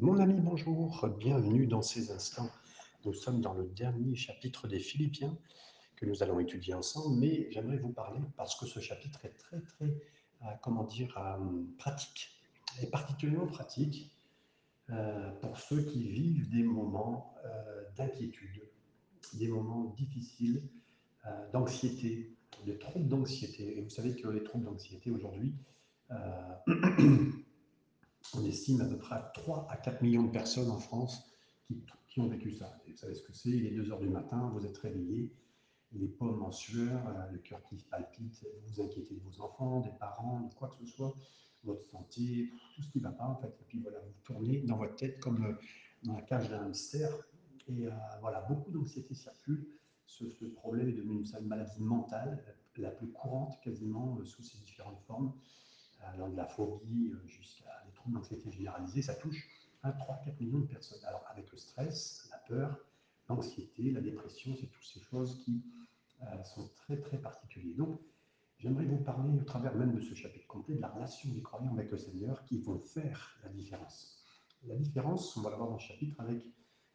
Mon ami, bonjour, bienvenue dans ces instants. Nous sommes dans le dernier chapitre des Philippiens que nous allons étudier ensemble, mais j'aimerais vous parler parce que ce chapitre est très, très, euh, comment dire, euh, pratique, et particulièrement pratique euh, pour ceux qui vivent des moments d'inquiétude, des moments difficiles, d'anxiété, de troubles d'anxiété. Et vous savez que les troubles d'anxiété aujourd'hui, on estime à peu près 3 à 4 millions de personnes en France qui, ont vécu ça. Vous savez ce que c'est Il est 2 heures du matin, vous êtes réveillé, les pommes en sueur, euh, le cœur qui palpite, vous inquiétez de vos enfants, des parents, de quoi que ce soit, votre santé, tout ce qui ne va pas en fait. Et puis voilà, vous tournez dans votre tête comme euh, dans la cage d'un hamster. Et euh, voilà, beaucoup d'anxiété circule. Ce, ce, problème est devenu une, maladie mentale, la plus courante quasiment sous ses différentes formes allant de la phobie jusqu'à des troubles d'anxiété généralisés, ça touche 1, 3, 4 millions de personnes. Alors avec le stress, la peur, l'anxiété, la dépression, c'est toutes ces choses qui euh, sont très très particulières. Donc j'aimerais vous parler au travers même de ce chapitre complet de la relation des croyants avec le Seigneur qui vont faire la différence. La différence, on va la voir dans le chapitre, avec,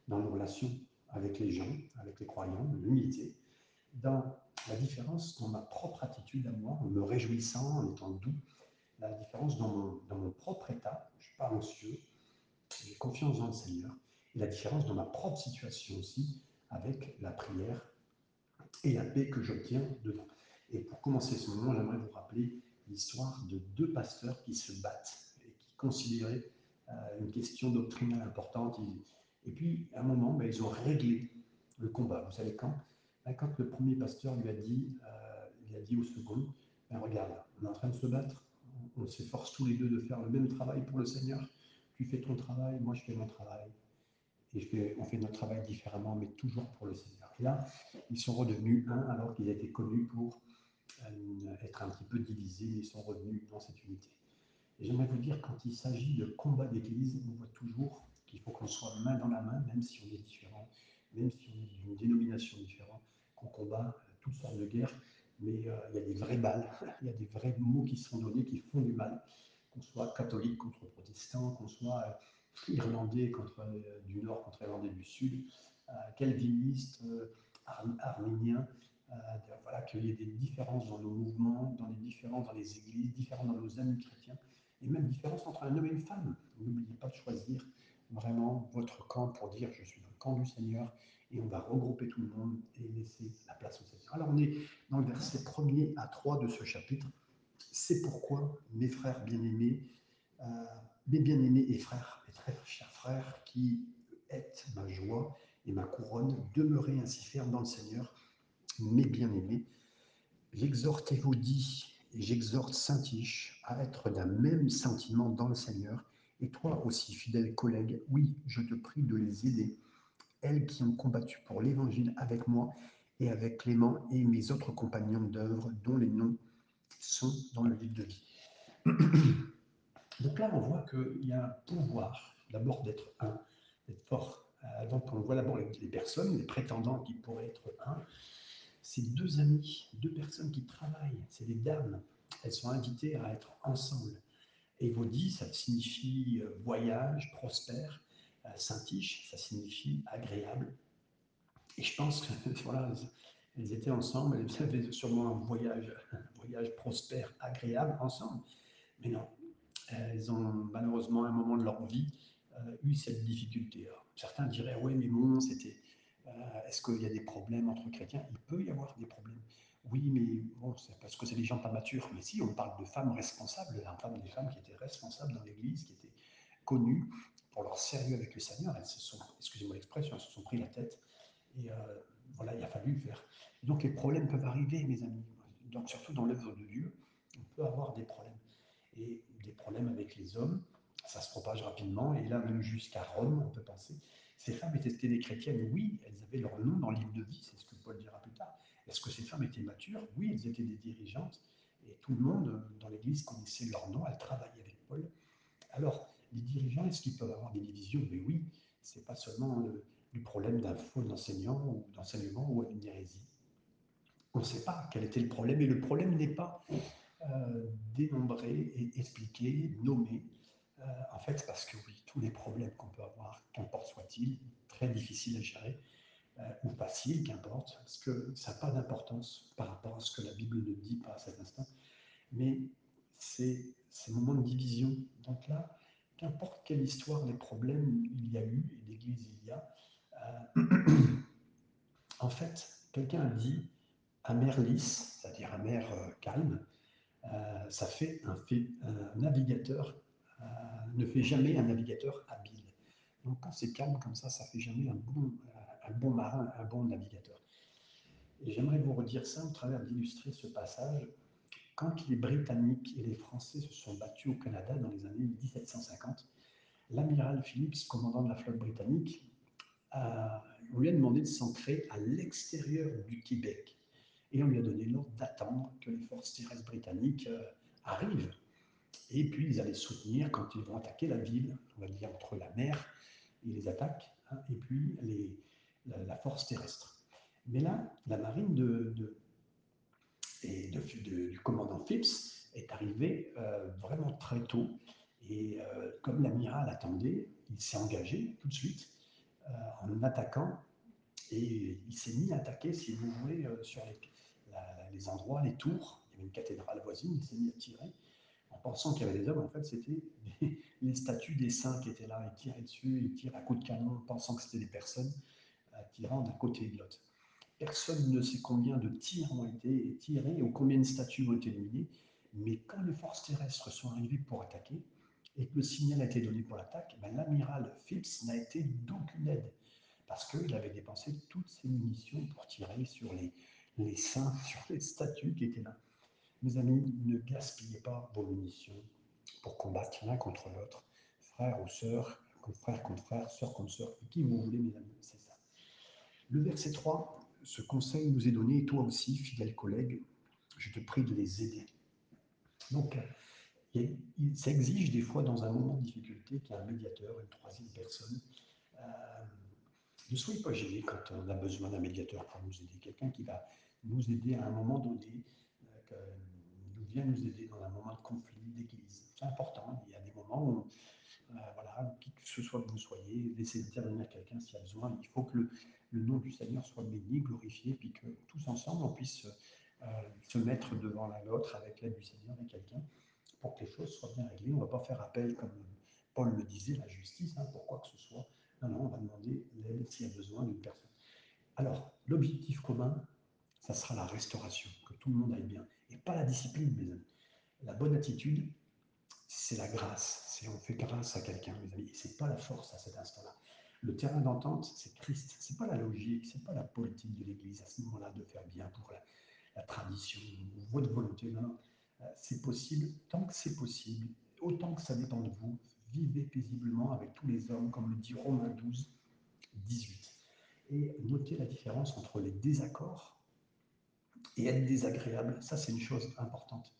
dans nos relations avec les gens, avec les croyants, l'unité, dans la différence dans ma propre attitude à moi, en me réjouissant, en étant doux, la différence dans mon, dans mon propre état, je ne suis pas anxieux, j'ai confiance dans le Seigneur, et la différence dans ma propre situation aussi, avec la prière et la paix que j'obtiens dedans. Et pour commencer ce moment, j'aimerais vous rappeler l'histoire de deux pasteurs qui se battent et qui considéraient euh, une question doctrinale importante. Et puis, à un moment, ben, ils ont réglé le combat. Vous savez quand? Ben, Quand le premier pasteur lui a dit, euh, a dit au second, ben, regarde, on est en train de se battre, on s'efforce tous les deux de faire le même travail pour le Seigneur. Tu fais ton travail, moi je fais mon travail. Et je fais, on fait notre travail différemment, mais toujours pour le Seigneur. Et là, ils sont redevenus un alors qu'ils étaient connus pour euh, être un petit peu divisés, ils sont revenus dans cette unité. Et j'aimerais vous dire, quand il s'agit de combat d'église, on voit toujours qu'il faut qu'on soit main dans la main, même si on est différent, même si on est d'une dénomination différente, qu'on combat toutes sortes de guerres mais euh, il y a des vraies balles, il y a des vrais mots qui sont donnés qui font du mal, qu'on soit catholique contre protestant, qu'on soit euh, irlandais contre, euh, du nord contre irlandais du sud, calviniste, ar arménien, voilà, qu'il y ait des différences dans nos mouvements, dans les différences dans les églises, différences dans nos amis chrétiens, et même différences entre un homme et une femme. N'oubliez pas de choisir vraiment votre camp pour dire je suis dans le camp du Seigneur et on va regrouper tout le monde et laisser la place au Seigneur. Alors on est dans le verset 1er à 3 de ce chapitre. C'est pourquoi, mes frères bien-aimés, euh, mes bien-aimés et frères, et très chers frères, qui êtes ma joie et ma couronne, demeurez ainsi fermes dans le Seigneur, mes bien-aimés. J'exhorte dis, et j'exhorte Saint-Tiche à être d'un même sentiment dans le Seigneur. Et toi aussi, fidèle collègue, oui, je te prie de les aider elles qui ont combattu pour l'Évangile avec moi et avec Clément et mes autres compagnons d'œuvre dont les noms sont dans le livre de vie. Donc là, on voit qu'il y a un pouvoir, d'abord d'être un, d'être fort. Euh, donc on voit d'abord les, personnes, les prétendants qui pourraient être un. C'est deux amis, deux personnes qui travaillent, c'est des dames. Elles sont invitées à être ensemble. Dit, ça signifie euh, voyage, prospère. Saint-Tiche, ça signifie agréable. Et je pense que voilà, elles étaient ensemble, elles avaient sûrement un voyage, un voyage prospère, agréable ensemble. Mais non, elles ont malheureusement à un moment de leur vie euh, eu cette difficulté. Certains diraient oui, mais bon, c'était. Euh, Est-ce qu'il y a des problèmes entre chrétiens? Il peut y avoir des problèmes. Oui, mais bon, c'est parce que c'est des gens pas matures. Mais si, on parle de femmes responsables, des femmes qui étaient responsables dans l'Église, qui étaient connues, pour leur sérieux avec le Seigneur, elles se sont, excusez-moi l'expression, elles se sont pris la tête. Et euh, voilà, il a fallu faire. Donc les problèmes peuvent arriver, mes amis. Donc surtout dans l'œuvre de Dieu, on peut avoir des problèmes. Et des problèmes avec les hommes, ça se propage rapidement. Et là, même jusqu'à Rome, on peut penser. Ces femmes étaient des chrétiennes, oui, elles avaient leur nom dans le livre de vie, c'est ce que Paul dira plus tard. Est-ce que ces femmes étaient matures? Oui, elles étaient des dirigeantes. Et tout le monde dans l'Église connaissait leur nom, elles travaillaient avec Paul. Alors, les dirigeants, est-ce qu'ils peuvent avoir des divisions? Mais oui, ce n'est pas seulement le, problème d'un faux enseignant ou d'enseignement ou d'une hérésie. On ne sait pas quel était le problème, et le problème n'est pas euh, dénombré et expliqué, nommé. Euh, en fait, parce que oui, tous les problèmes qu'on peut avoir, qu'importe soit-il, très difficiles à gérer, ou faciles, qu'importe, parce que ça n'a pas d'importance par rapport à ce que la Bible ne dit pas à cet instant, mais c'est ces moments de division. Donc là, qu'importe quelle histoire des problèmes il y a eu, et d'Église il y a, en fait, quelqu'un a dit un mer lisse, c'est-à-dire un mer euh, calme, euh, ça fait un, un navigateur, euh, ne fait jamais un navigateur habile. Donc quand c'est calme comme ça, ça fait jamais un bon, un bon marin, un bon navigateur. Et j'aimerais vous redire ça au travers d'illustrer ce passage. Quand les Britanniques et les Français se sont battus au Canada dans les années 1750, l'amiral Phillips, commandant de la flotte britannique, lui a demandé de s'ancrer à l'extérieur du Québec. Et on lui a donné l'ordre d'attendre que les forces terrestres britanniques euh, arrivent. Et puis ils allaient soutenir quand ils vont attaquer la ville, on va dire entre la mer et les attaques, hein, et puis la, force terrestre. Mais là, la marine de, du commandant Phipps est arrivée euh, vraiment très tôt. Et euh, comme l'amiral attendait, il s'est engagé tout de suite euh, en attaquant et il s'est mis à attaquer, si vous voulez, sur les, endroits, les tours. Il y avait une cathédrale voisine, il s'est mis à tirer en pensant qu'il y avait des hommes. En fait, c'était les statues des saints qui étaient là. Il tirait dessus, il tire à coups de canon, pensant que c'était des personnes tirant d'un côté et de l'autre. Personne ne sait combien de tirs ont été tirés ou combien de statues ont été éliminées, mais quand les forces terrestres sont arrivées pour attaquer, et que le signal a été donné pour l'attaque, ben, l'amiral Phipps n'a été d'aucune aide parce qu'il avait dépensé toutes ses munitions pour tirer sur les, les saints, sur les statues qui étaient là. Mes amis, ne gaspillez pas vos munitions pour combattre l'un contre l'autre, frère ou sœur, frère contre frère, sœur contre sœur, qui vous voulez, mes amis, c'est ça. Le verset 3, ce conseil nous est donné, et toi aussi, fidèle collègue, je te prie de les aider. Donc, et ça exige des fois, dans un moment de difficulté, qu'il y ait un médiateur, une troisième personne. Euh, ne soyez pas gênés quand on a besoin d'un médiateur pour nous aider, quelqu'un qui va nous aider à un moment donné, euh, qui vient nous aider dans un moment de conflit d'église. C'est important. Il y a des moments où, euh, voilà, qui que ce soit que vous soyez, laissez intervenir quelqu'un s'il y a besoin. Il faut que le, nom du Seigneur soit béni, glorifié, puis que tous ensemble on puisse se mettre devant l'un l'autre avec l'aide du Seigneur et quelqu'un pour que les choses soient bien réglées. On ne va pas faire appel, comme Paul le disait, la justice, hein, pour quoi que ce soit. Non, non, on va demander l'aide s'il y a besoin d'une personne. Alors, l'objectif commun, ça sera la restauration, que tout le monde aille bien, et pas la discipline, mes amis. La bonne attitude, c'est la grâce, c'est on fait grâce à quelqu'un, mes amis, et c'est pas la force à cet instant-là. Le terrain d'entente, c'est Christ, c'est pas la logique, c'est pas la politique de l'Église à ce moment-là de faire bien pour la, tradition, votre volonté, non, non c'est possible, tant que c'est possible, autant que ça dépend de vous, vivez paisiblement avec tous les hommes, comme le dit Romains 12, 18. Et notez la différence entre les désaccords et être désagréable. Ça, c'est une chose importante.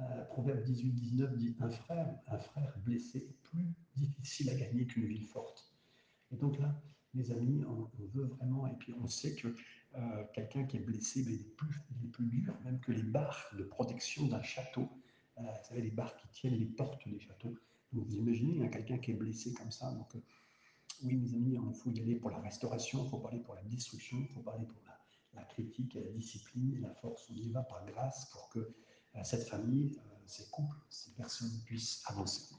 Euh, Proverbe 18, 19 dit un frère, un frère blessé est plus difficile à gagner qu'une ville forte. Et donc là, mes amis, on, veut vraiment, et puis on sait que euh, quelqu'un qui est blessé, mais il, est plus, il est plus dur même que les barres de protection d'un château. Euh, vous savez, les barres qui tiennent les portes des châteaux. Donc vous imaginez hein, quelqu'un qui est blessé comme ça. Donc, oui, mes amis, il faut y aller pour la restauration, il faut parler pour la destruction, il faut parler pour la, la, critique, la discipline et la force. On y va par grâce pour que cette famille, ces couples, ces personnes puissent avancer.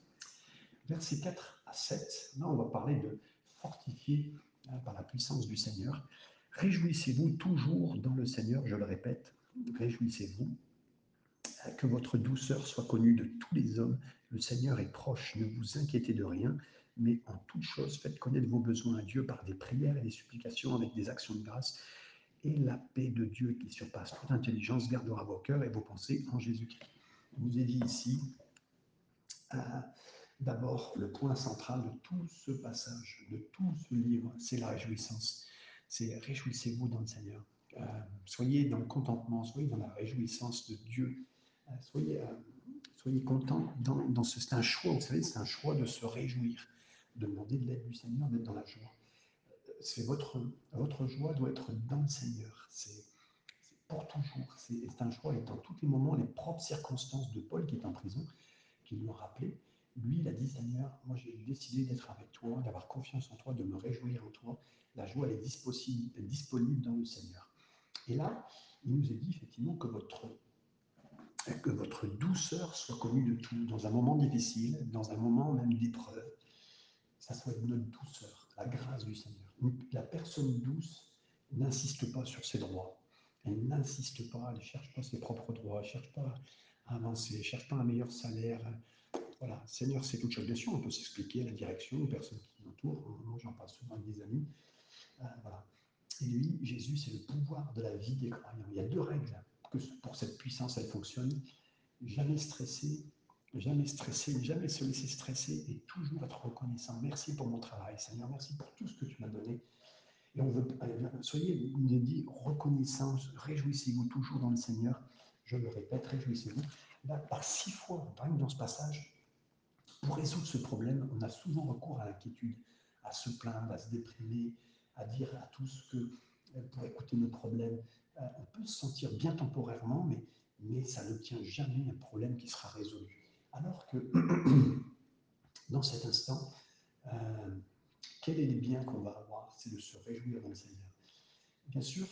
Versets 4 à 7, là on va parler de fortifier hein, par la puissance du Seigneur. Réjouissez-vous toujours dans le Seigneur, je le répète, réjouissez-vous. Que votre douceur soit connue de tous les hommes. Le Seigneur est proche, ne vous inquiétez de rien, mais en toute chose, faites connaître vos besoins à Dieu par des prières et des supplications avec des actions de grâce. Et la paix de Dieu qui surpasse toute intelligence gardera vos cœurs et vos pensées en Jésus-Christ. Il nous est dit ici, euh, d'abord, le point central de tout ce passage, de tout ce livre, c'est la réjouissance c'est réjouissez-vous dans le Seigneur. Euh, soyez dans le contentement, soyez dans la réjouissance de Dieu. Euh, soyez, soyez contents dans, ce. C'est un choix, vous savez, c'est un choix de se réjouir, de demander de l'aide du Seigneur, d'être dans la joie. Votre, joie doit être dans le Seigneur. C'est pour toujours. C'est un choix et dans tous les moments, les propres circonstances de Paul qui est en prison, qui lui ont rappelé Lui, il a dit, Seigneur, moi j'ai décidé d'être avec toi, d'avoir confiance en toi, de me réjouir en toi. La joie, elle est disponible dans le Seigneur. Et là, il nous est dit effectivement que que votre douceur soit connue de tout, dans un moment difficile, dans un moment même d'épreuve, ça soit notre douceur, la grâce du Seigneur. La personne douce n'insiste pas sur ses droits. Elle n'insiste pas, elle ne cherche pas ses propres droits, elle ne cherche pas à avancer, elle ne cherche pas un meilleur salaire. Voilà, Seigneur, c'est toute chose. Bien sûr, on peut s'expliquer à la direction, aux personnes qui nous j'en parle souvent avec des amis. Euh, voilà. Et lui, Jésus, c'est le pouvoir de la vie des croyants. Il y a deux règles que pour cette puissance, elle fonctionne. Jamais stresser, jamais stresser, jamais se laisser stresser et toujours être reconnaissant. Merci pour mon travail, Seigneur. Merci pour tout ce que tu m'as donné. Et on veut, soyez, il dit reconnaissance, réjouissez-vous toujours dans le Seigneur. Je le répète, réjouissez-vous. Là, par six fois, dans ce passage, pour résoudre ce problème, on a souvent recours à l'inquiétude, à se plaindre, à se déprimer, à dire à tous que euh, pour écouter nos problèmes, euh, on peut se sentir bien temporairement, mais, mais ça ne tient jamais un problème qui sera résolu. Alors que dans cet instant, euh, quel est le bien qu'on va avoir? C'est de se réjouir dans le Seigneur. Bien sûr,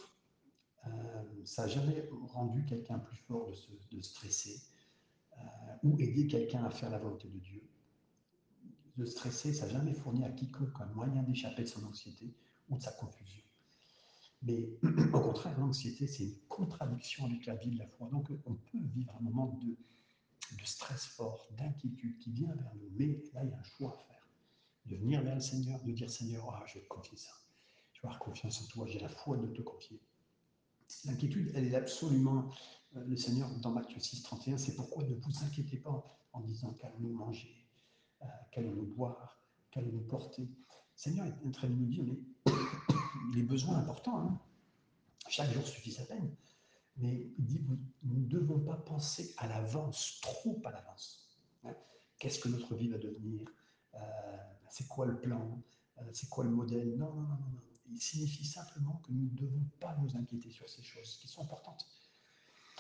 ça n'a jamais rendu quelqu'un plus fort de, se, stresser ou aider quelqu'un à faire la volonté de Dieu. De stresser, ça n'a jamais fourni à quiconque un moyen d'échapper de son anxiété ou de sa confusion. Mais au contraire, l'anxiété, c'est une contradiction avec la vie de la foi. Donc on peut vivre un moment de, de stress fort, d'inquiétude qui vient vers nous. Mais là, il y a un choix à faire. De venir vers le Seigneur, de dire Seigneur, ah, je vais te confier ça. Je vais avoir confiance en toi, j'ai la foi de te confier. L'inquiétude, elle est absolument, euh, le Seigneur, dans Matthieu 6, 31, c'est pourquoi ne vous inquiétez pas en disant qu'allons-nous manger, euh, qu'allons-nous boire, qu'allons-nous porter? Le Seigneur est en train de nous dire, mais les besoins importants. Hein. Chaque jour suffit sa peine. Mais il dit, nous ne devons pas penser à l'avance, trop à l'avance. Hein? Qu'est-ce que notre vie va devenir? Euh, C'est quoi le plan? Euh, C'est quoi le modèle? Non, non, non, non, Il signifie simplement que nous ne devons pas nous inquiéter sur ces choses qui sont importantes.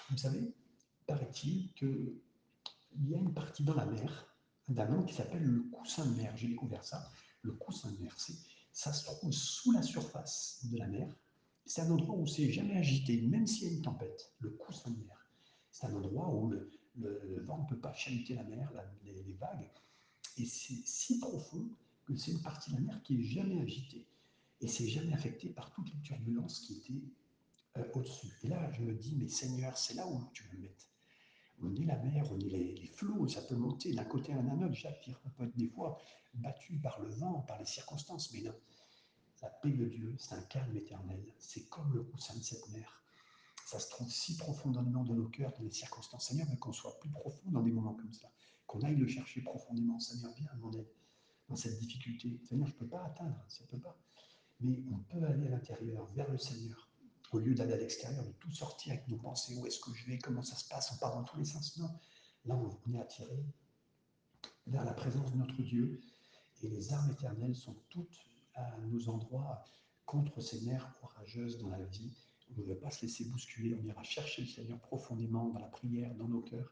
Vous savez, paraît-il qu'il y a une partie dans la mer d'un nom qui s'appelle le coussin de mer. J'ai découvert ça. Le coussin de mer, ça se trouve sous la surface de la mer. C'est un endroit où c'est jamais agité, même s'il y a une tempête, le coussin de mer. C'est un endroit où le, vent ne peut pas chahuter la mer, les, vagues. Et c'est si profond que c'est une partie de la mer qui est jamais agitée. Et c'est jamais affecté par toutes les turbulences qui étaient euh, au-dessus. Et là, je me dis, mais Seigneur, c'est là où tu veux me mettre. On est la mer, on est les, flots, ça peut monter d'un côté à un autre. Jacques peut être des fois battu par le vent, par les circonstances, mais non. La paix de Dieu, c'est un calme éternel. C'est comme le coussin de cette mer. Ça se trouve si profondément dans nos cœurs, dans les circonstances. Seigneur, mais qu'on soit plus profond dans des moments comme ça. Qu'on aille le chercher profondément. Seigneur, viens à mon aide dans cette difficulté. Seigneur, je ne peux pas atteindre, pas. Mais on peut aller à l'intérieur, vers le Seigneur, au lieu d'aller à l'extérieur, de tout sortir avec nos pensées. Où est-ce que je vais? Comment ça se passe? On part dans tous les sens. Non. Là, on est attiré vers la présence de notre Dieu et les armes éternelles sont toutes à nos endroits contre ces mers orageuses dans la vie. On ne veut pas se laisser bousculer, on ira chercher le Seigneur profondément dans la prière, dans nos cœurs,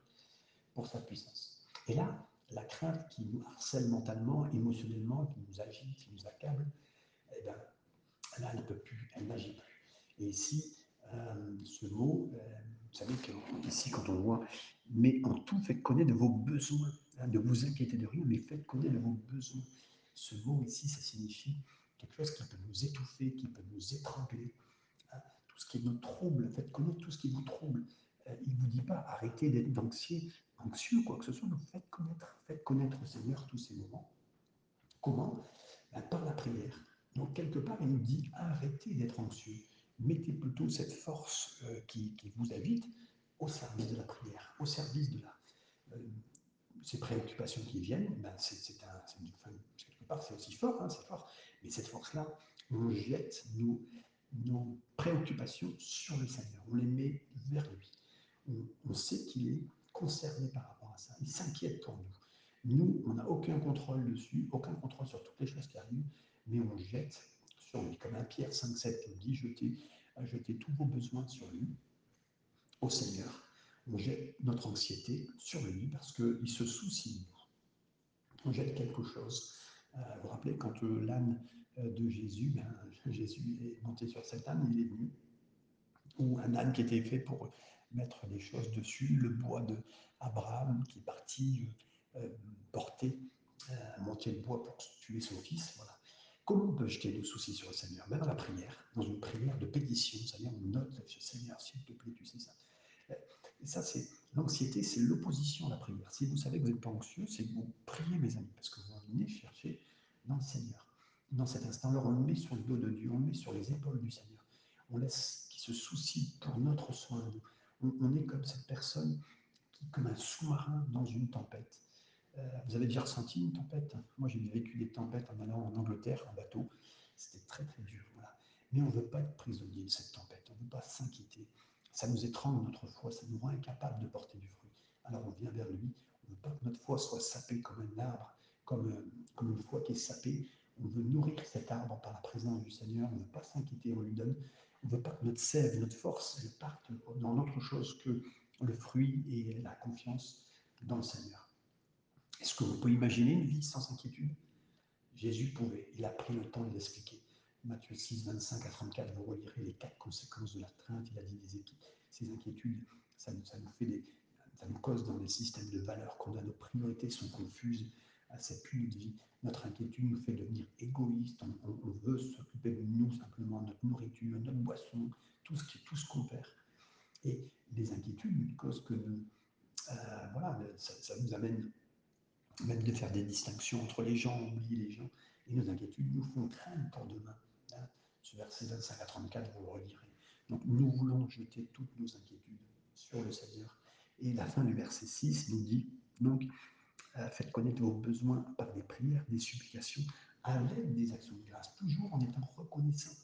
pour sa puissance. Et là, la crainte qui nous harcèle mentalement, émotionnellement, qui nous agite, qui nous accable, eh bien, là, elle peut plus, elle n'agit plus. Et ici, euh, ce mot, euh, vous savez qu'ici, quand on voit, mais en tout, faites connaître de vos besoins, hein, ne vous inquiétez de rien, mais faites connaître de vos besoins. Ce mot ici, ça signifie quelque chose qui peut nous étouffer, qui peut nous étrangler. Hein. Tout ce qui nous trouble, faites connaître tout ce qui vous trouble. Euh, il ne vous dit pas arrêtez d'être anxieux, anxieux, quoi que ce soit, faites connaître, faites connaître au Seigneur tous ces moments. Comment? Ben, Par la prière. Donc, quelque part, il nous dit arrêtez d'être anxieux. Mettez plutôt cette force euh, qui, vous habite au service de la prière, au service de la, euh, ces préoccupations qui viennent, ben c'est un, une, c'est aussi fort, hein, c'est fort, mais cette force-là, on jette nos, préoccupations sur le Seigneur, on les met vers lui. On, on sait qu'il est concerné par rapport à ça, il s'inquiète pour nous. Nous, on n'a aucun contrôle dessus, aucun contrôle sur toutes les choses qui arrivent, mais on jette sur lui, comme un Pierre 5,7 nous dit, jetez, jetez tous vos besoins sur lui, au Seigneur on jette notre anxiété sur lui parce qu'il se soucie de nous. on jette quelque chose. Vous vous rappelez, quand l'âne de Jésus, ben, Jésus est monté sur cet âne, il est venu, ou un âne qui était fait pour mettre des choses dessus, le bois de Abraham qui est parti porter, monter le bois pour tuer son fils. Voilà. Comment on peut jeter le soucis sur le Seigneur? Même dans la prière, dans une prière de pétition, c'est-à-dire on note, Seigneur, s'il te plaît, tu sais ça. Et ça, c'est l'anxiété, c'est l'opposition à la prière. Si vous savez que vous n'êtes pas anxieux, c'est que vous priez, mes amis, parce que vous venez chercher dans le Seigneur. Dans cet instant-là, on le met sur le dos de Dieu, on le met sur les épaules du Seigneur. On laisse qu'il se soucie pour notre soin. On, on est comme cette personne qui, comme un sous-marin dans une tempête. Euh, vous avez déjà ressenti une tempête? Moi, j'ai vécu des tempêtes en allant en Angleterre en bateau. C'était très, très dur. Mais on ne veut pas être prisonnier de cette tempête. On ne veut pas s'inquiéter. Ça nous étrangle notre foi. Ça nous rend incapable de porter du fruit. Alors on vient vers lui. On ne veut pas que notre foi soit sapée comme un arbre, comme, euh, comme une foi qui est sapée. On veut nourrir cet arbre par la présence du Seigneur. On ne veut pas s'inquiéter. On lui donne. On ne veut pas que notre sève, notre force, elle parte dans autre chose que le fruit et la confiance dans le Seigneur. Est-ce que vous pouvez imaginer une vie sans inquiétude? Jésus pouvait, il a pris le temps de l'expliquer. Matthieu 6, 25 à 34, vous relirez les quatre conséquences de la crainte. Il a dit des ces inquiétudes, ça, nous fait des, ça nous cause dans les systèmes de valeurs qu'on a, nos priorités sont confuses, c'est plus notre vie. Notre inquiétude nous fait devenir égoïste, on, veut s'occuper de nous simplement, notre nourriture, notre boisson, tout ce, qui, tout ce qu'on perd. Et les inquiétudes causent que nous, euh, voilà, ça, ça, nous amène même de faire des distinctions entre les gens, oublier les gens. Et nos inquiétudes nous font craindre pour demain. Ce verset 25 à 34, vous le relirez. Donc nous voulons jeter toutes nos inquiétudes sur le Seigneur. Et la fin du verset 6 nous dit, donc, euh, faites connaître vos besoins par des prières, des supplications, avec des actions de grâce, toujours en étant reconnaissant.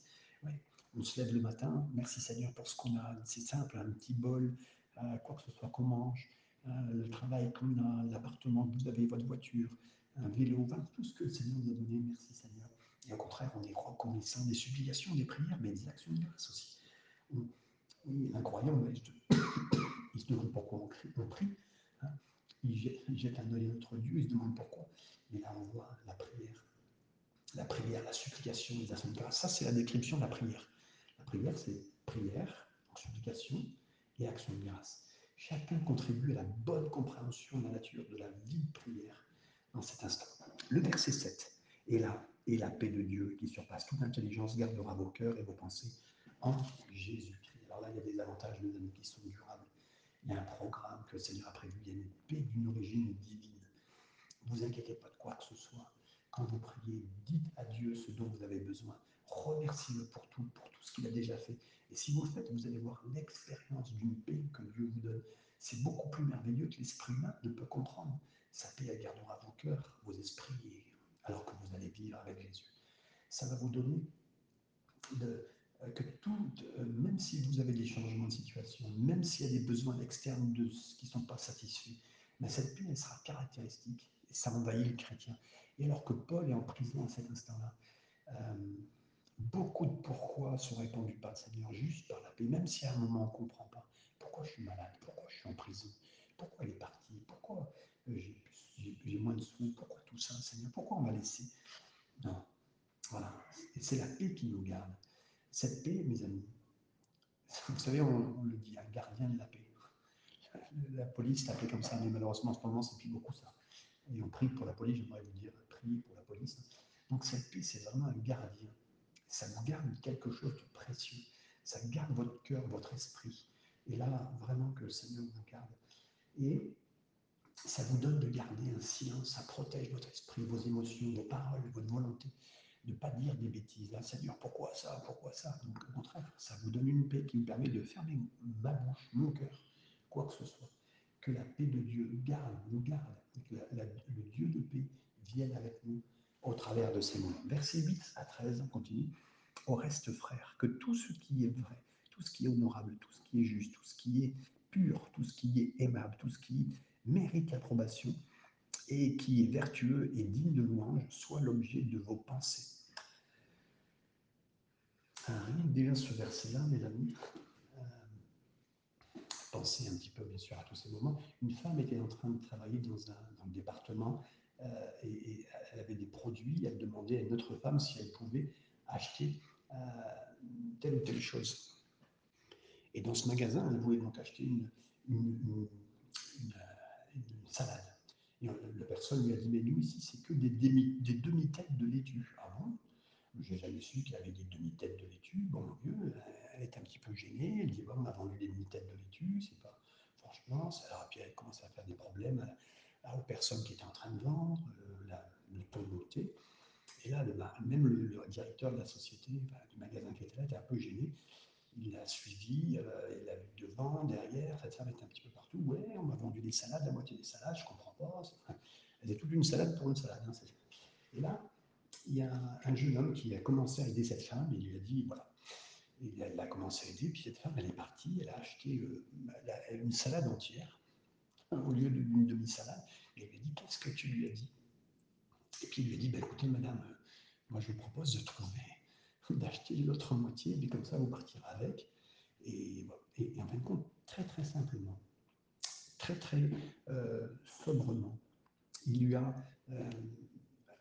On se lève le matin, merci Seigneur pour ce qu'on a, c'est simple, un petit bol, euh, quoi que ce soit qu'on mange, euh, le travail qu'on a, l'appartement que vous avez, votre voiture, un vélo, tout ce que le Seigneur nous a donné, merci Seigneur. Et au contraire, on est reconnaissant des supplications, des prières, mais des actions de grâce aussi. oui, l'incroyant, il se demande pourquoi on, on prie. Hein. Il, jette, un œil à notre Dieu, il se demande pourquoi. Mais là, on voit la prière. La prière, la supplication, les actions de grâce. Ça, c'est la description de la prière. La prière, c'est prière, supplication et action de grâce. Chacun contribue à la bonne compréhension de la nature de la vie de prière dans cet instant. Le verset 7 est là, et la paix de Dieu qui surpasse toute intelligence gardera vos cœurs et vos pensées en Jésus-Christ. Alors là, il y a des avantages, mes amis, qui sont durables. Il y a un programme que le Seigneur a prévu, il y a une paix d'une origine divine. Ne vous inquiétez pas de quoi que ce soit. Quand vous priez, dites à Dieu ce dont vous avez besoin. Remerciez-le pour tout, pour tout ce qu'il a déjà fait. Et si vous le faites, vous allez voir l'expérience d'une paix que Dieu vous donne. C'est beaucoup plus merveilleux que l'esprit humain ne peut comprendre. Sa paix, elle gardera vos cœurs, vos esprits, alors que vous allez vivre avec Jésus. Ça va vous donner euh, que tout, euh, même si vous avez des changements de situation, même s'il y a des besoins externes de, qui ne sont pas satisfaits, mais cette paix, elle sera caractéristique et ça envahit le chrétien. Et alors que Paul est en prison à cet instant-là, euh, beaucoup de pourquoi sont répondus par le Seigneur juste par la paix, même si à un moment on ne comprend pas. Pourquoi je suis malade Pourquoi je suis en prison Pourquoi il est parti Pourquoi j'ai moins de sous Pourquoi tout ça, Seigneur Pourquoi on m'a laissé Non. Voilà. C'est la paix qui nous garde. Cette paix, mes amis, vous savez, on, le dit, un gardien de la paix. La police l'appelait comme ça, mais malheureusement, en ce moment, c'est plus beaucoup ça. Et on prie pour la police, j'aimerais vous dire, prier pour la police. Donc cette paix, c'est vraiment un gardien ça vous garde quelque chose de précieux. Ça garde votre cœur, votre esprit. Et là, vraiment que le Seigneur vous garde. Et ça vous donne de garder un silence, ça protège votre esprit, vos émotions, vos paroles, votre volonté, de ne pas dire des bêtises. Là, Seigneur, pourquoi ça Pourquoi ça? Donc, au contraire, ça vous donne une paix qui vous permet de fermer ma bouche, mon cœur, quoi que ce soit. Que la paix de Dieu garde, nous garde, que le Dieu de paix vienne avec nous au travers de ces moments. Verset 8 à 13, on continue. Au reste, frère, que tout ce qui est vrai, tout ce qui est honorable, tout ce qui est juste, tout ce qui est pur, tout ce qui est aimable, tout ce qui mérite l'approbation et qui est vertueux et digne de louange, soit l'objet de vos pensées. déjà ce verset-là, mes amis, euh, pensez un petit peu bien sûr à tous ces moments. Une femme était en train de travailler dans un, dans le département et, elle avait des produits, elle demandait à une autre femme si elle pouvait acheter telle ou telle chose. Et dans ce magasin, elle voulait donc acheter une, salade. Et la personne lui a dit, mais nous ici, c'est que des, demi-têtes de laitue. Ah bon? J'ai jamais su qu'il y avait des demi-têtes de laitue. Bon Dieu, elle est un petit peu gênée. Elle dit, bon, on a vendu des demi-têtes de laitue, c'est pas... Franchement, ça, alors, puis elle commence à faire des problèmes aux personnes qui étaient en train de vendre, euh, la, le Et là, même le, directeur de la société, du magasin qui était là, était un peu gêné il l'a suivi, euh, il l'a vu devant, derrière, cette femme était un petit peu partout. Ouais, on m'a vendu des salades, la moitié des salades, je comprends pas. Elle est toute une salade pour une salade. Hein, et là, il y a un jeune homme qui a commencé à aider cette femme et il lui a dit voilà. Il a, a commencé à aider, puis cette femme, elle est partie, elle a acheté euh, une salade entière au lieu d'une demi-salade. Et il lui a dit Qu'est-ce que tu lui as dit? Et puis il lui a dit bah, Écoutez, madame, euh, moi je vous propose de trouver d'acheter l'autre moitié, mais comme ça vous partirez avec. Et, en fin de compte, très très simplement, très très euh, sobrement, il lui a euh,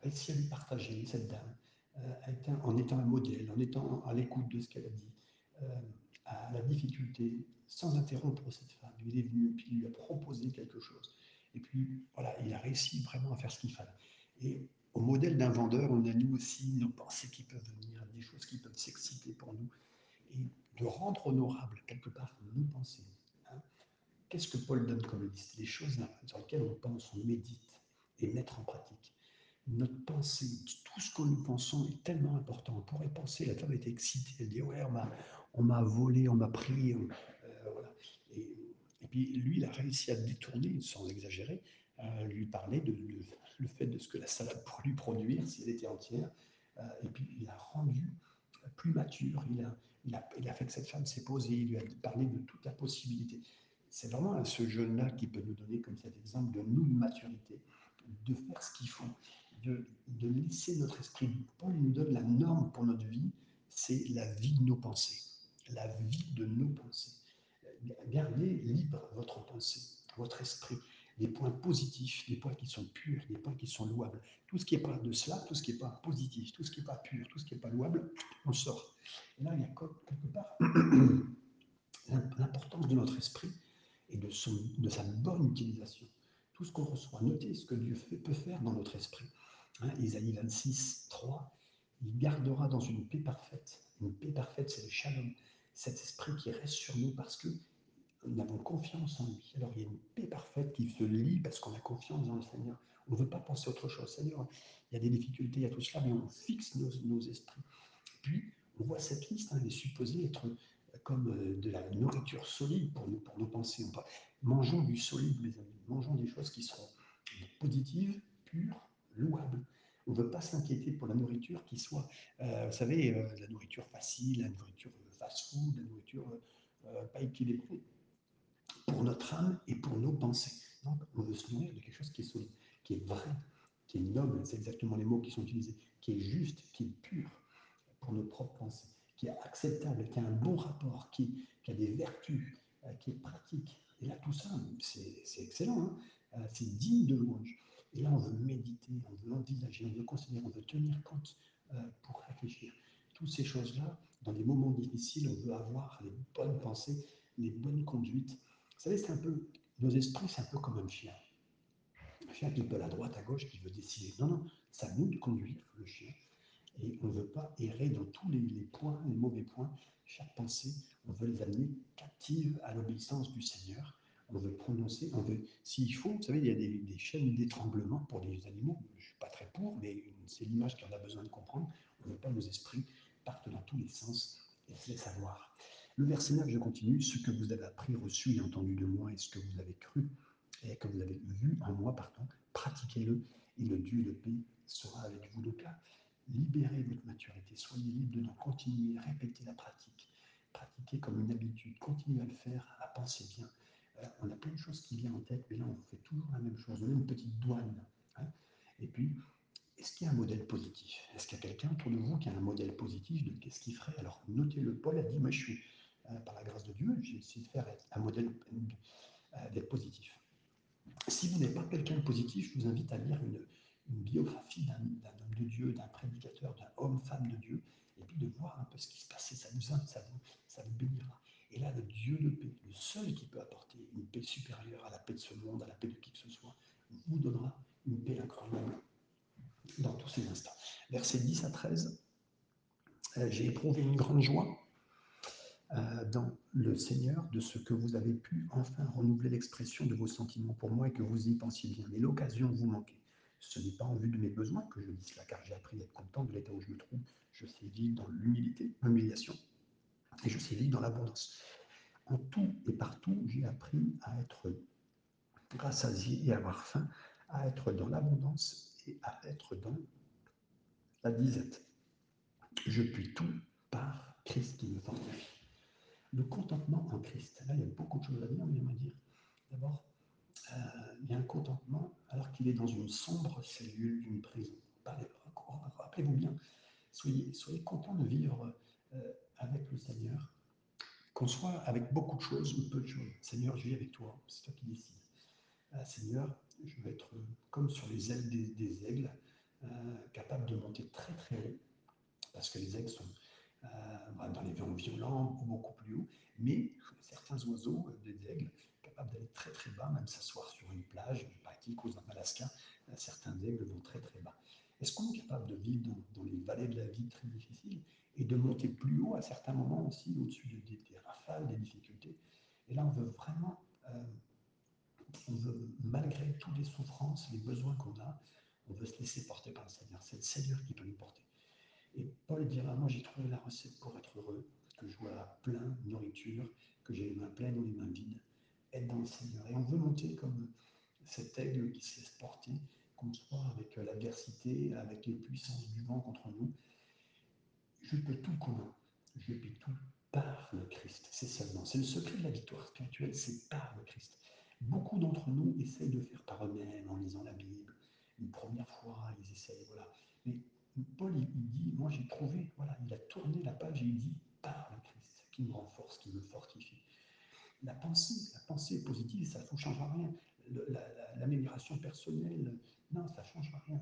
réussi à lui partager, cette dame, euh, en étant un modèle, en étant à l'écoute de ce qu'elle a dit, à la difficulté, sans interrompre cette femme. Il est venu, puis il lui a proposé quelque chose. Et puis, voilà, il a réussi vraiment à faire ce qu'il fallait. Et au modèle d'un vendeur, on a nous aussi nos pensées qui peuvent venir, des choses qui peuvent s'exciter pour nous, et de rendre honorable quelque part nos pensées. Hein. Qu'est-ce que Paul donne comme liste? Les choses sur lesquelles on pense, on médite et mettre en pratique. Notre pensée, tout ce que nous pensons est tellement important. On pourrait penser, la femme était excitée, elle dit Ouais, on m'a volé, on m'a pris. Euh, voilà. et, puis lui, il a réussi à détourner, sans exagérer, lui parler de, le fait de ce que la salade pourrait lui produire si elle était entière. Euh, et puis il a rendu plus mature, il a, il a, fait que cette femme s'est posée, il lui a parlé de toute la possibilité. C'est vraiment ce jeune-là qui peut nous donner comme cet exemple de nous de maturité, de faire ce qu'il faut, de, de laisser notre esprit. Paul nous donne la norme pour notre vie, c'est la vie de nos pensées, la vie de nos pensées. Gardez libre votre pensée, votre esprit des points positifs, des points qui sont purs, des points qui sont louables. Tout ce qui n'est pas de cela, tout ce qui n'est pas positif, tout ce qui n'est pas pur, tout ce qui n'est pas louable, on sort. Et là, il y a quelque part l'importance de notre esprit et de, son, de sa bonne utilisation. Tout ce qu'on reçoit, notez ce que Dieu peut faire dans notre esprit. Hein, Isaïe 26, 3, il gardera dans une paix parfaite. Une paix parfaite, c'est le shalom, cet esprit qui reste sur nous parce que nous avons confiance en lui. Alors il y a une paix parfaite qui se lie parce qu'on a confiance dans le Seigneur. On ne veut pas penser autre chose. Seigneur, il y a des difficultés, il y a tout cela, mais on fixe nos, esprits. Puis, on voit cette liste, hein, elle est supposée être comme euh, de la nourriture solide pour nous, pour nos pensées. Mangeons du solide, mes amis. Mangeons des choses qui seront positives, pures, louables. On ne veut pas s'inquiéter pour la nourriture qui soit, euh, vous savez, euh, la nourriture facile, la nourriture fast-food, la nourriture pas équilibrée pour notre âme et pour nos pensées. Donc, on veut se nourrir de quelque chose qui est solide, qui est vrai, qui est noble, c'est exactement les mots qui sont utilisés, qui est juste, qui est pur pour nos propres pensées, qui est acceptable, qui a un bon rapport, qui, a des vertus, euh, qui est pratique. Et là, tout ça, c'est excellent, hein. euh, c'est digne de louange. Et là, on veut méditer, on veut envisager, on veut considérer, on veut tenir compte euh, pour réfléchir. Toutes ces choses-là, dans des moments difficiles, on veut avoir les bonnes pensées, les bonnes conduites, vous savez, c'est un peu, nos esprits, c'est un peu comme un chien. Un chien qui peut à droite, à gauche, qui veut décider. Non, non, ça nous de conduire, le chien. Et on ne veut pas errer dans tous les, points, les mauvais points. Chaque pensée, on veut les amener captives à l'obéissance du Seigneur. On veut prononcer, on veut, s'il faut, vous savez, il y a des, chaînes d'étranglement pour les animaux. Je ne suis pas très pour, mais c'est l'image qu'on a besoin de comprendre. On ne veut pas nos esprits partent dans tous les sens et se laissent avoir. Le verset 9, je continue. Ce que vous avez appris, reçu et entendu de moi, et ce que vous avez cru, et que vous avez vu en moi, pardon, pratiquez-le, et le Dieu de paix sera avec vous. Donc là, libérez votre maturité, soyez libre de continuer, répéter la pratique, pratiquer comme une habitude, continuez à le faire, à penser bien. Euh, on a plein de choses qui viennent en tête, mais là, on fait toujours la même chose, on a une petite douane. Hein. Et puis, est-ce qu'il y a un modèle positif? Est-ce qu'il y a quelqu'un autour de vous qui a un modèle positif de qu'est-ce qu'il ferait? Alors, notez-le. Paul a dit, moi, je suis par la grâce de Dieu, j'ai essayé de faire un modèle euh, d'être positif. Si vous n'êtes pas quelqu'un de positif, je vous invite à lire une, biographie d'un homme de Dieu, d'un prédicateur, d'un homme-femme de Dieu, et puis de voir un peu ce qui se passait, ça nous, ça vous, ça vous bénira. Et là, le Dieu de paix, le seul qui peut apporter une paix supérieure à la paix de ce monde, à la paix de qui que ce soit, vous donnera une paix incroyable dans tous ces instants. Versets 10 à 13, euh, j'ai éprouvé une grande joie euh, Seigneur de ce que vous avez pu enfin renouveler l'expression de vos sentiments pour moi et que vous y pensiez bien. Mais l'occasion vous manquait. Ce n'est pas en vue de mes besoins que je dis cela, car j'ai appris à être content de l'état où je me trouve. Je sais vivre dans l'humilité, l'humiliation, et je sais vivre dans l'abondance. En tout et partout, j'ai appris à être rassasié et avoir faim, à être dans l'abondance et à être dans la disette. Je puis tout par Christ qui me fortifie. Le contentement en Christ. Là, il y a beaucoup de choses à dire, mais j'aimerais dire d'abord, euh, il y a un contentement alors qu'il est dans une sombre cellule d'une prison. Rappelez-vous bien, soyez, soyez content de vivre euh, avec le Seigneur, qu'on soit avec beaucoup de choses ou peu de choses. Seigneur, je vis avec toi, c'est toi qui décides. Euh, Seigneur, je vais être comme sur les ailes des, aigles, capable de monter très très haut, parce que les aigles sont dans les vents violents ou beaucoup plus haut, mais certains oiseaux, euh, des aigles, capables d'aller très très bas, même s'asseoir sur une plage, par exemple en Alaska, euh, certains aigles vont très très bas. Est-ce qu'on est capable de vivre dans, les vallées de la vie très difficiles et de monter plus haut à certains moments aussi, au-dessus des, des, rafales, des difficultés? Et là, on veut vraiment, on veut, malgré toutes les souffrances, les besoins qu'on a, on veut se laisser porter par le Seigneur. C'est le Seigneur qui peut nous porter. Et Paul dira, moi j'ai trouvé la recette pour être heureux, que je vois plein de nourriture, que j'ai les mains pleines ou les mains vides, être dans le Seigneur. Et on veut monter comme cet aigle qui se laisse porter, qu'on soit avec l'adversité, avec les puissances du vent contre nous. Je peux tout comment Je peux tout par le Christ. C'est seulement. C'est le secret de la victoire spirituelle, c'est par le Christ. Beaucoup d'entre nous essayent de faire par eux-mêmes en lisant la Bible. Une première fois, ils essayent, voilà. Mais Paul, il, dit, moi j'ai trouvé, voilà, il a tourné la page et il dit, par le Christ, qui me renforce, qui me fortifie. La pensée, la pensée positive, ça ne changera rien. L'amélioration personnelle, non, ça ne changera rien.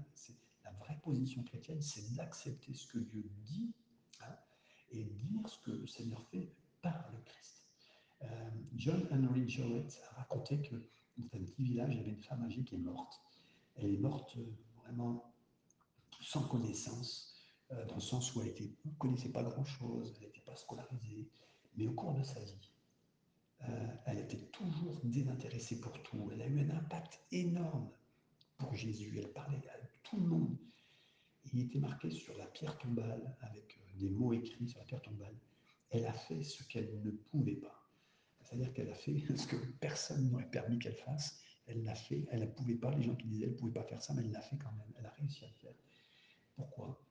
La vraie position chrétienne, c'est d'accepter ce que Dieu dit hein, et dire ce que le Seigneur fait par le Christ. Euh, John Henry Jowett a raconté que dans un petit village, il y avait une femme âgée qui est morte. Elle est morte euh, vraiment sans connaissance, euh, dans le sens où elle ne connaissait pas grand-chose, elle n'était pas scolarisée, mais au cours de sa vie, euh, elle était toujours désintéressée pour tout. Elle a eu un impact énorme pour Jésus. Elle parlait à tout le monde. Il était marqué sur la pierre tombale, avec euh, des mots écrits sur la pierre tombale. Elle a fait ce qu'elle ne pouvait pas. C'est-à-dire qu'elle a fait ce que personne n'aurait permis qu'elle fasse. Elle l'a fait, elle ne pouvait pas. Les gens qui disaient qu'elle ne pouvait pas faire ça, mais elle l'a fait quand même. Elle a réussi à le faire. Pourquoi?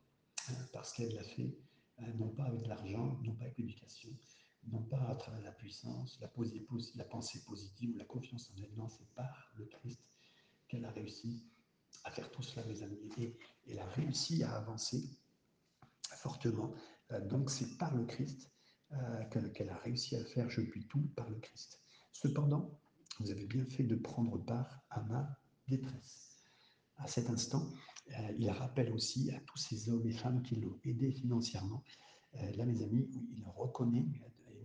Euh, Parce qu'elle l'a fait euh, non pas avec l'argent, non pas avec l'éducation, non pas à travers la puissance, la, pensée positive ou la confiance en elle. Non, c'est par le Christ qu'elle a réussi à faire tout cela, mes amis. Et elle a réussi à avancer fortement. Euh, donc c'est par le Christ qu'elle a réussi à faire. Je puis tout par le Christ. Cependant, vous avez bien fait de prendre part à ma détresse. À cet instant, euh, il rappelle aussi à tous ces hommes et femmes qui l'ont aidé financièrement. Euh, là, mes amis, il reconnaît,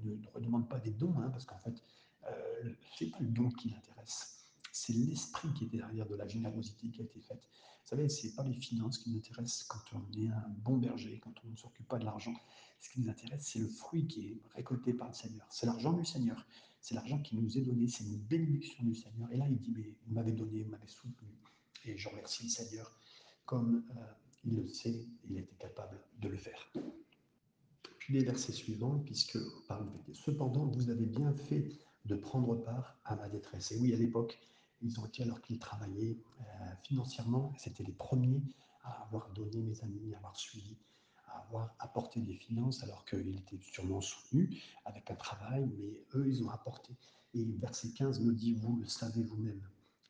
il ne redemande pas des dons, hein, parce qu'en fait, euh, ce n'est pas le don qui l'intéresse, c'est l'esprit qui est derrière de la générosité qui a été faite. Vous savez, ce n'est pas les finances qui nous intéressent quand on est un bon berger, quand on ne s'occupe pas de l'argent. Ce qui nous intéresse, c'est le fruit qui est récolté par le Seigneur. C'est l'argent du Seigneur. C'est l'argent qui nous est donné. C'est une bénédiction du Seigneur. Et là, il dit, mais vous m'avez donné, vous m'avez soutenu. Et je remercie le Seigneur comme euh, il le sait, il était capable de le faire. Puis les versets suivants, puisque Cependant, vous avez bien fait de prendre part à ma détresse. Et oui, à l'époque, ils ont été, alors qu'ils travaillaient euh, financièrement, c'était les premiers à avoir donné, mes amis, à avoir suivi, à avoir apporté des finances, alors qu'ils étaient sûrement soutenus avec un travail, mais eux, ils ont apporté. Et verset 15 nous dit, vous le savez vous-même,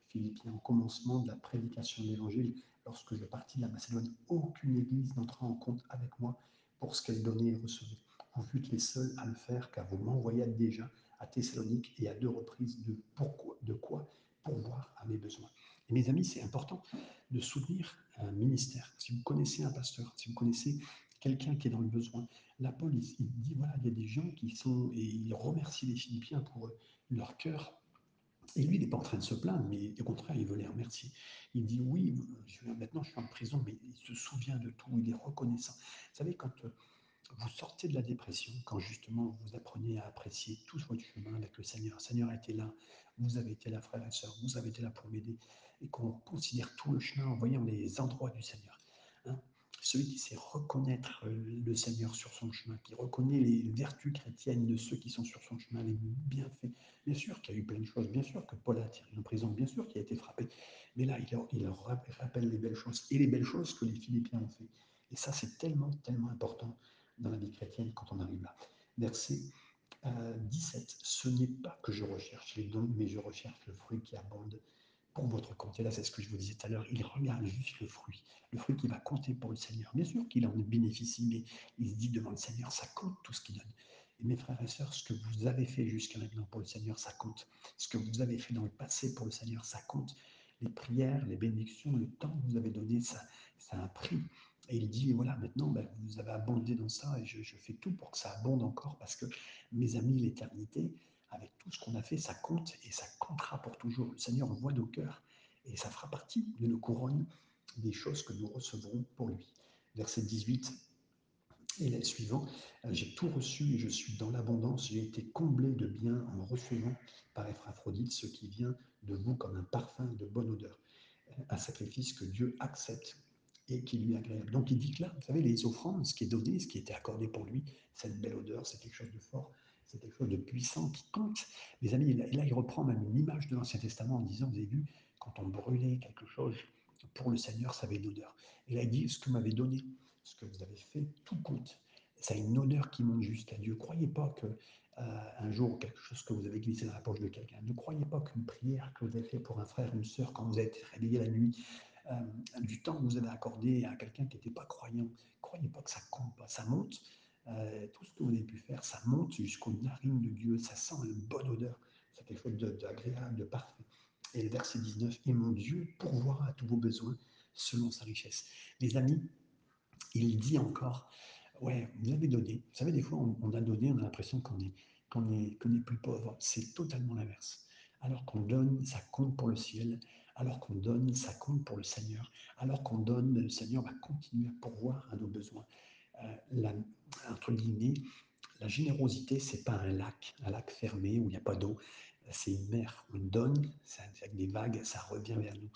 Philippiens, au commencement de la prédication de l'Évangile, lorsque je partis de la Macédoine, aucune église n'entra en compte avec moi pour ce qu'elle donnait et recevait. Vous fûtes les seuls à le faire, car vous m'envoyez déjà à Thessalonique et à deux reprises de pourquoi, de quoi voir à mes besoins. Et mes amis, c'est important de soutenir un ministère. Si vous connaissez un pasteur, si vous connaissez quelqu'un qui est dans le besoin, la Paul, il, dit, voilà, il y a des gens qui sont, et il remercie les Philippiens pour leur cœur. Et lui, il n'est pas en train de se plaindre, mais au contraire, il veut les remercier. Il dit, oui, maintenant je suis en prison, mais il se souvient de tout, il est reconnaissant. Vous savez, quand vous sortez de la dépression, quand justement vous apprenez à apprécier tout votre chemin avec le Seigneur, le Seigneur a été là, vous avez été là, frère et sœur, vous avez été là pour m'aider, et qu'on considère tout le chemin en voyant les endroits du Seigneur. Celui qui sait reconnaître euh, le Seigneur sur son chemin, qui reconnaît les vertus chrétiennes de ceux qui sont sur son chemin, les bienfaits. Bien sûr qu'il y a eu plein de choses, bien sûr que Paul a tiré en prison, bien sûr qu'il a été frappé, mais là, il, il rappelle les belles choses, et les belles choses que les Philippiens ont fait. Et ça, c'est tellement, tellement important dans la vie chrétienne quand on arrive là. Verset 17. Euh, ce n'est pas que je recherche les dons, mais je recherche le fruit qui abonde pour votre compte. Et là, c'est ce que je vous disais tout à l'heure. Il regarde juste le fruit, le fruit qui va compter pour le Seigneur. Bien sûr qu'il en bénéficie, mais il se dit devant le Seigneur, ça compte tout ce qu'il donne. Et mes frères et sœurs, ce que vous avez fait jusqu'à maintenant pour le Seigneur, ça compte. Ce que vous avez fait dans le passé pour le Seigneur, ça compte. Les prières, les bénédictions, le temps que vous avez donné, ça, ça a un prix. Et il dit, voilà, maintenant, ben, vous avez abondé dans ça et je, fais tout pour que ça abonde encore parce que, mes amis, l'éternité, avec tout ce qu'on a fait, ça compte et ça comptera pour toujours. Le Seigneur voit nos cœurs et ça fera partie de nos couronnes, des choses que nous recevrons pour lui. Verset 18 et le suivant, j'ai tout reçu et je suis dans l'abondance, j'ai été comblé de bien en recevant par Ephraphrodite ce qui vient de vous comme un parfum de bonne odeur, un sacrifice que Dieu accepte et qui lui est agréable. Donc il dit que là, vous savez, les offrandes, ce qui est donné, ce qui était accordé pour lui, cette belle odeur, c'est quelque chose de fort, c'est quelque chose de puissant qui compte. Les amis, et là, il reprend même une image de l'Ancien Testament en disant, vous avez vu, quand on brûlait quelque chose pour le Seigneur, ça avait une odeur. Et là, dit, ce que m'avez donné, ce que vous avez fait, tout compte. Ça a une odeur qui monte jusqu'à Dieu. Croyez pas que euh, un jour quelque chose que vous avez glissé dans la poche de quelqu'un, ne croyez pas qu'une prière que vous avez fait pour un frère, une sœur, quand vous êtes réveillé la nuit, euh, du temps que vous avez accordé à quelqu'un qui n'était pas croyant, croyez pas que ça compte ça monte. Euh, tout ce que vous avez pu faire, ça monte jusqu'aux narines de Dieu, ça sent une bonne odeur, c'est quelque chose d'agréable, de, parfait. Et le verset 19, et mon Dieu pourvoira à tous vos besoins selon sa richesse. Les amis, il dit encore, ouais, vous avez donné. Vous savez, des fois, on, a donné, on a l'impression qu'on est, qu'on est, qu'on est plus pauvre. C'est totalement l'inverse. Alors qu'on donne, ça compte pour le ciel. Alors qu'on donne, ça compte pour le Seigneur. Alors qu'on donne, le Seigneur va continuer à pourvoir à nos besoins. Euh, la, entre guillemets, la générosité, c'est pas un lac, un lac fermé où il n'y a pas d'eau. C'est une mer. On donne, avec des vagues, ça revient vers nous.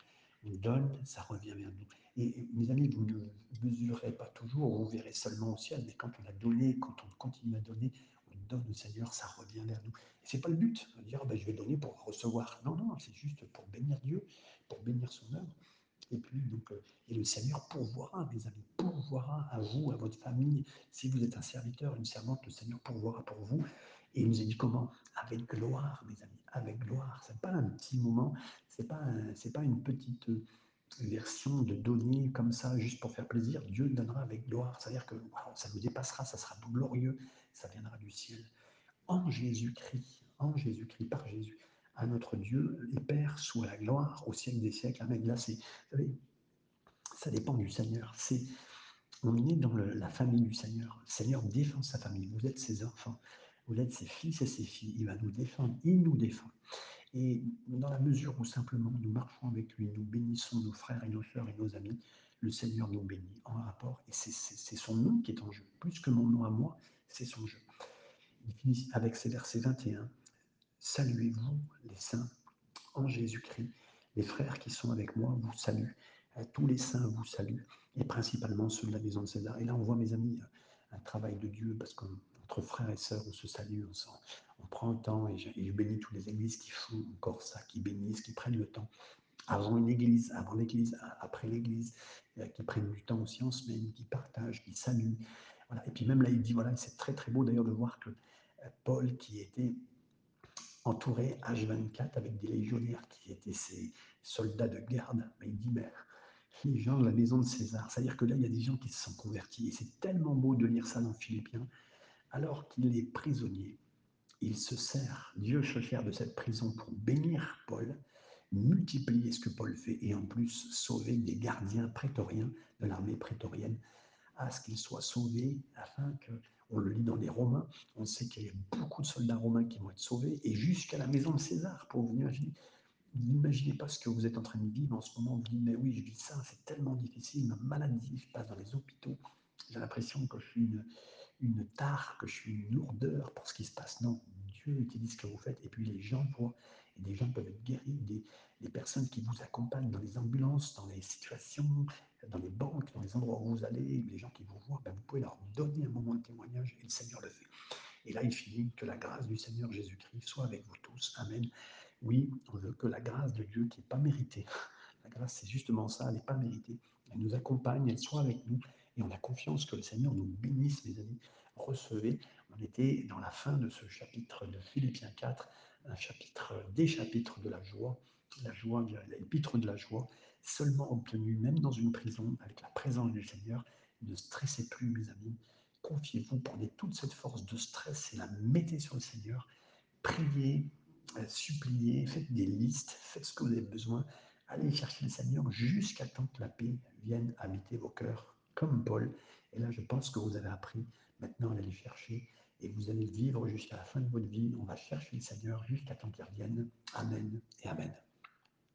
On donne, ça revient vers nous. Et mes amis, vous ne mesurez pas toujours, vous verrez seulement au ciel, mais quand on a donné, quand on continue à donner, on donne au Seigneur, ça revient vers nous. Et c'est pas le but, de dire oh, ben, je vais donner pour recevoir. Non, non, c'est juste pour bénir Dieu, pour bénir son œuvre. Et puis, donc, euh, le Seigneur pourvoira, mes amis, pourvoira à vous, à votre famille. Si vous êtes un serviteur, une servante, le Seigneur pourvoira pour vous. Et il nous a dit comment? Avec gloire, mes amis, avec gloire. C'est pas un petit moment, pas, c'est pas une petite euh, version de donner comme ça juste pour faire plaisir. Dieu donnera avec gloire. C'est-à-dire que ça nous dépassera, ça sera glorieux, ça viendra du ciel. En Jésus-Christ, en Jésus-Christ, par Jésus à notre Dieu et Père soit la gloire au siècle des siècles. Amen. Là, c'est, ça dépend du Seigneur. C'est, on est dans la famille du Seigneur. Le Seigneur défend sa famille. Vous êtes ses enfants. Vous êtes ses fils et ses filles. Il va nous défendre. Il nous défend. Et dans la mesure où simplement nous marchons avec lui, nous bénissons nos frères et nos sœurs et nos amis, le Seigneur nous bénit en rapport. Et c'est son nom qui est en jeu. Plus que mon nom à moi, c'est son jeu. Il finit avec ces versets 21. Saluez-vous les saints en Jésus-Christ. Les frères qui sont avec moi vous saluent. Euh, tous les saints vous saluent. Et principalement ceux de la maison de César. Et là, on voit, mes amis, un travail de Dieu, parce qu'entre frères et sœurs, on se salue, on, prend le temps, et je, bénis toutes les églises qui font encore ça, qui bénissent, qui prennent le temps. Avant une église, avant l'église, après l'église, euh, qui prennent du temps aussi en semaine, qui partagent, qui saluent. Voilà. Et puis même là, il dit, voilà, c'est très très beau d'ailleurs de voir que euh, Paul, qui était entouré H24 avec des légionnaires qui étaient ses soldats de garde. Mais il dit, mais les gens de la maison de César, c'est-à-dire que là, il y a des gens qui se sont convertis. Et c'est tellement beau de lire ça dans Philippiens. Alors qu'il est prisonnier, il se sert, Dieu se sert de cette prison pour bénir Paul, multiplier ce que Paul fait et en plus sauver des gardiens prétoriens de l'armée prétorienne à ce qu'ils soient sauvés afin que, on le lit dans les Romains, on sait qu'il y a beaucoup de soldats romains qui vont être sauvés et jusqu'à la maison de César, pour vous imaginer. N'imaginez pas ce que vous êtes en train de vivre en ce moment. Vous dites, mais oui, je vis ça, c'est tellement difficile, ma maladie, je passe dans les hôpitaux. J'ai l'impression que je suis une, une tare, que je suis une lourdeur pour ce qui se passe. Non, Dieu utilise ce que vous faites et puis les gens voient. Des gens peuvent être guéris, des, des personnes qui vous accompagnent dans les ambulances, dans les situations, dans les banques, dans les endroits où vous allez, les gens qui vous voient, ben vous pouvez leur donner un moment de témoignage et le Seigneur le fait. Et là, il finit que la grâce du Seigneur Jésus-Christ soit avec vous tous. Amen. Oui, on veut que la grâce de Dieu qui n'est pas méritée, la grâce c'est justement ça, elle n'est pas méritée, elle nous accompagne, elle soit avec nous et on a confiance que le Seigneur nous bénisse, mes amis. Recevez, on était dans la fin de ce chapitre de Philippiens 4, un chapitre, des chapitres de la joie, la joie, l'épître de la joie, seulement obtenu, même dans une prison, avec la présence du Seigneur. Ne stressez plus, mes amis. Confiez-vous, prenez toute cette force de stress et la mettez sur le Seigneur. Priez, euh, suppliez, faites des listes, faites ce que vous avez besoin. Allez chercher le Seigneur jusqu'à temps que la paix vienne habiter vos cœurs, comme Paul. Et là, je pense que vous avez appris maintenant à aller le chercher et vous allez vivre jusqu'à la fin de votre vie. On va chercher le Seigneur jusqu'à temps qu'il revienne. Amen et Amen.